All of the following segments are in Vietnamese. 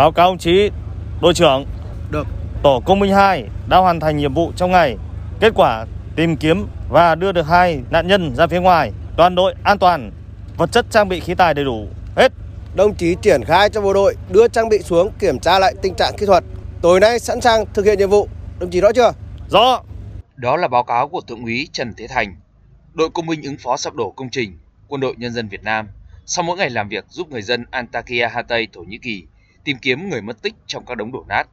Báo cáo ông chí, đội trưởng. Được. Tổ công binh 2 đã hoàn thành nhiệm vụ trong ngày. Kết quả tìm kiếm và đưa được hai nạn nhân ra phía ngoài. Toàn đội an toàn, vật chất trang bị khí tài đầy đủ. Hết. Đồng chí triển khai cho bộ đội đưa trang bị xuống kiểm tra lại tình trạng kỹ thuật. Tối nay sẵn sàng thực hiện nhiệm vụ. Đồng chí rõ chưa? Rõ. Đó là báo cáo của Thượng úy Trần Thế Thành, đội công binh ứng phó sập đổ công trình, Quân đội Nhân dân Việt Nam. Sau mỗi ngày làm việc giúp người dân Antakya Hatay, Thổ Nhĩ Kỳ tìm kiếm người mất tích trong các đống đổ nát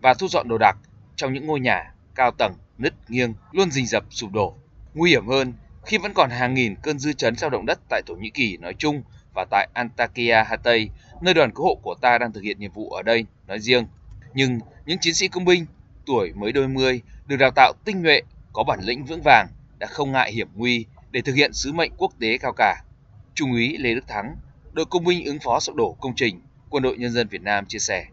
và thu dọn đồ đạc trong những ngôi nhà cao tầng nứt nghiêng luôn rình rập sụp đổ. Nguy hiểm hơn khi vẫn còn hàng nghìn cơn dư chấn sau động đất tại Thổ Nhĩ Kỳ nói chung và tại Antakya Hatay, nơi đoàn cứu hộ của ta đang thực hiện nhiệm vụ ở đây nói riêng. Nhưng những chiến sĩ công binh tuổi mới đôi mươi được đào tạo tinh nhuệ, có bản lĩnh vững vàng đã không ngại hiểm nguy để thực hiện sứ mệnh quốc tế cao cả. Trung úy Lê Đức Thắng, đội công binh ứng phó sập đổ công trình, Quân đội Nhân dân Việt Nam chia sẻ.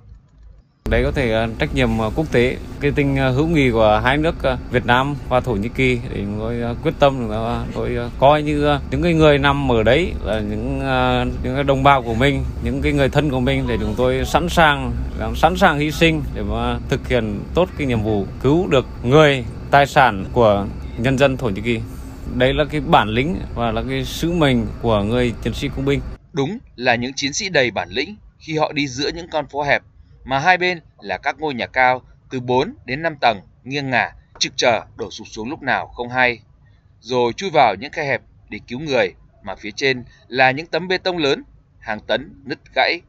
Đấy có thể trách nhiệm quốc tế, cái tình hữu nghị của hai nước Việt Nam và Thổ Nhĩ Kỳ để chúng tôi quyết tâm tôi coi như những cái người nằm ở đấy là những những cái đồng bào của mình, những cái người thân của mình để chúng tôi sẵn sàng sẵn sàng hy sinh để mà thực hiện tốt cái nhiệm vụ cứu được người, tài sản của nhân dân Thổ Nhĩ Kỳ. Đấy là cái bản lĩnh và là cái sứ mệnh của người chiến sĩ công binh. Đúng là những chiến sĩ đầy bản lĩnh khi họ đi giữa những con phố hẹp, mà hai bên là các ngôi nhà cao từ 4 đến 5 tầng, nghiêng ngả, trực chờ đổ sụp xuống lúc nào không hay. Rồi chui vào những khe hẹp để cứu người, mà phía trên là những tấm bê tông lớn, hàng tấn, nứt gãy.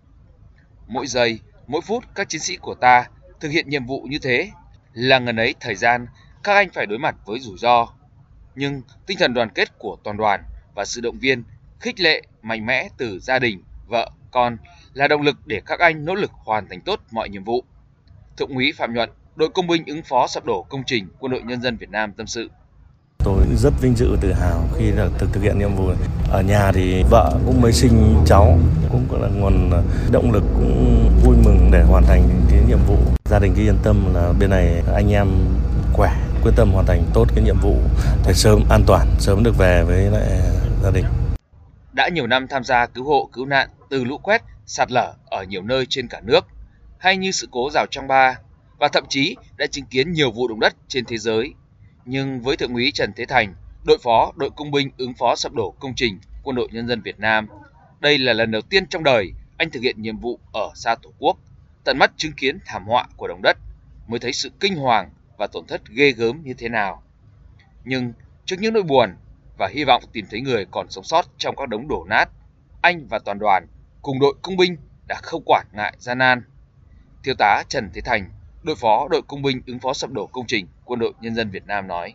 Mỗi giây, mỗi phút các chiến sĩ của ta thực hiện nhiệm vụ như thế là ngần ấy thời gian các anh phải đối mặt với rủi ro. Nhưng tinh thần đoàn kết của toàn đoàn và sự động viên, khích lệ, mạnh mẽ từ gia đình, vợ, con là động lực để các anh nỗ lực hoàn thành tốt mọi nhiệm vụ. Thượng úy Phạm Nhuận, đội công binh ứng phó sập đổ công trình Quân đội Nhân dân Việt Nam tâm sự. Tôi rất vinh dự tự hào khi là thực thực hiện nhiệm vụ. Ở nhà thì vợ cũng mới sinh cháu, cũng là nguồn động lực cũng vui mừng để hoàn thành cái nhiệm vụ. Gia đình cứ yên tâm là bên này anh em khỏe, quyết tâm hoàn thành tốt cái nhiệm vụ để sớm an toàn, sớm được về với lại gia đình. Đã nhiều năm tham gia cứu hộ cứu nạn từ lũ quét, sạt lở ở nhiều nơi trên cả nước, hay như sự cố rào Trang Ba, và thậm chí đã chứng kiến nhiều vụ động đất trên thế giới. Nhưng với Thượng úy Trần Thế Thành, đội phó đội công binh ứng phó sập đổ công trình Quân đội Nhân dân Việt Nam, đây là lần đầu tiên trong đời anh thực hiện nhiệm vụ ở xa Tổ quốc, tận mắt chứng kiến thảm họa của động đất, mới thấy sự kinh hoàng và tổn thất ghê gớm như thế nào. Nhưng trước những nỗi buồn và hy vọng tìm thấy người còn sống sót trong các đống đổ nát, anh và toàn đoàn cùng đội công binh đã không quản ngại gian nan. Thiếu tá Trần Thế Thành, đội phó đội công binh ứng phó sập đổ công trình Quân đội Nhân dân Việt Nam nói.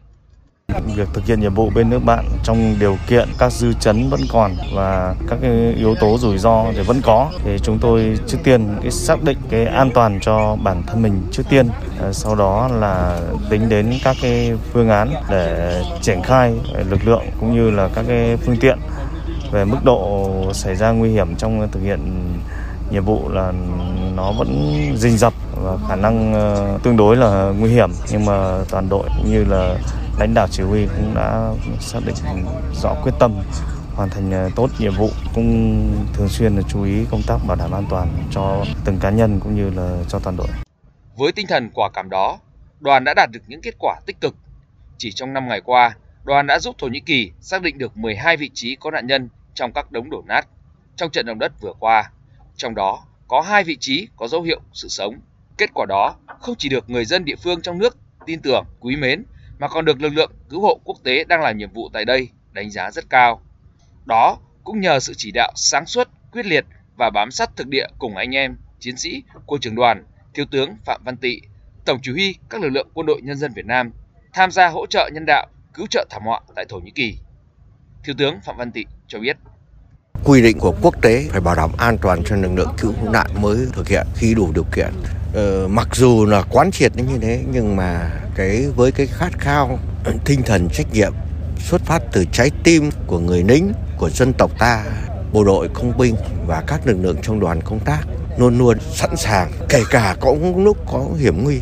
Việc thực hiện nhiệm vụ bên nước bạn trong điều kiện các dư chấn vẫn còn và các cái yếu tố rủi ro thì vẫn có thì chúng tôi trước tiên cái xác định cái an toàn cho bản thân mình trước tiên ờ, sau đó là tính đến các cái phương án để triển khai lực lượng cũng như là các cái phương tiện về mức độ xảy ra nguy hiểm trong thực hiện nhiệm vụ là nó vẫn rình rập và khả năng ờ, tương đối là nguy hiểm nhưng mà toàn đội cũng như là lãnh đạo chỉ huy cũng đã xác định rõ quyết tâm hoàn thành ờ, tốt nhiệm vụ cũng thường xuyên là chú ý công tác bảo đảm an toàn cho từng cá nhân cũng như là cho toàn đội. Với tinh thần quả cảm đó, đoàn đã đạt được những kết quả tích cực. Chỉ trong 5 ngày qua, đoàn đã giúp Thổ Nhĩ Kỳ xác định được 12 vị trí có nạn nhân trong các đống đổ nát trong trận động đất vừa qua. Trong đó có hai vị trí có dấu hiệu sự sống. Kết quả đó không chỉ được người dân địa phương trong nước tin tưởng, quý mến mà còn được lực lượng cứu hộ quốc tế đang làm nhiệm vụ tại đây đánh giá rất cao. Đó cũng nhờ sự chỉ đạo sáng suốt, quyết liệt và bám sát thực địa cùng anh em, chiến sĩ của trường đoàn, thiếu tướng Phạm Văn Tị, tổng chỉ huy các lực lượng quân đội nhân dân Việt Nam tham gia hỗ trợ nhân đạo, cứu trợ thảm họa tại Thổ Nhĩ Kỳ. Thiếu tướng Phạm Văn Tị cho biết quy định của quốc tế phải bảo đảm an toàn cho lực lượng cứu nạn mới thực hiện khi đủ điều kiện. Ờ, mặc dù là quán triệt như thế nhưng mà cái với cái khát khao tinh thần trách nhiệm xuất phát từ trái tim của người lính của dân tộc ta bộ đội công binh và các lực lượng trong đoàn công tác luôn luôn sẵn sàng kể cả có lúc có hiểm nguy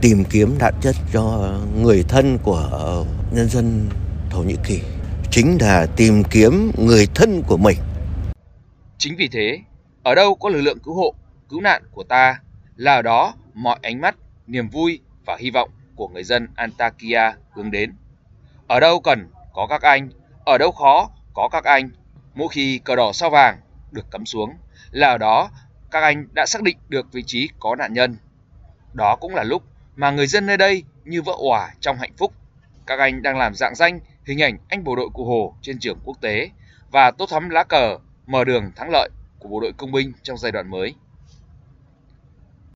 tìm kiếm nạn nhân cho người thân của nhân dân Thổ Nhĩ Kỳ chính là tìm kiếm người thân của mình. Chính vì thế, ở đâu có lực lượng cứu hộ cứu nạn của ta là ở đó mọi ánh mắt, niềm vui và hy vọng của người dân Antakya hướng đến. Ở đâu cần có các anh, ở đâu khó có các anh. Mỗi khi cờ đỏ sao vàng được cắm xuống là ở đó các anh đã xác định được vị trí có nạn nhân. Đó cũng là lúc mà người dân nơi đây như vỡ òa trong hạnh phúc. Các anh đang làm dạng danh hình ảnh anh bộ đội cụ Hồ trên trường quốc tế và tốt thắm lá cờ mở đường thắng lợi của bộ đội công binh trong giai đoạn mới.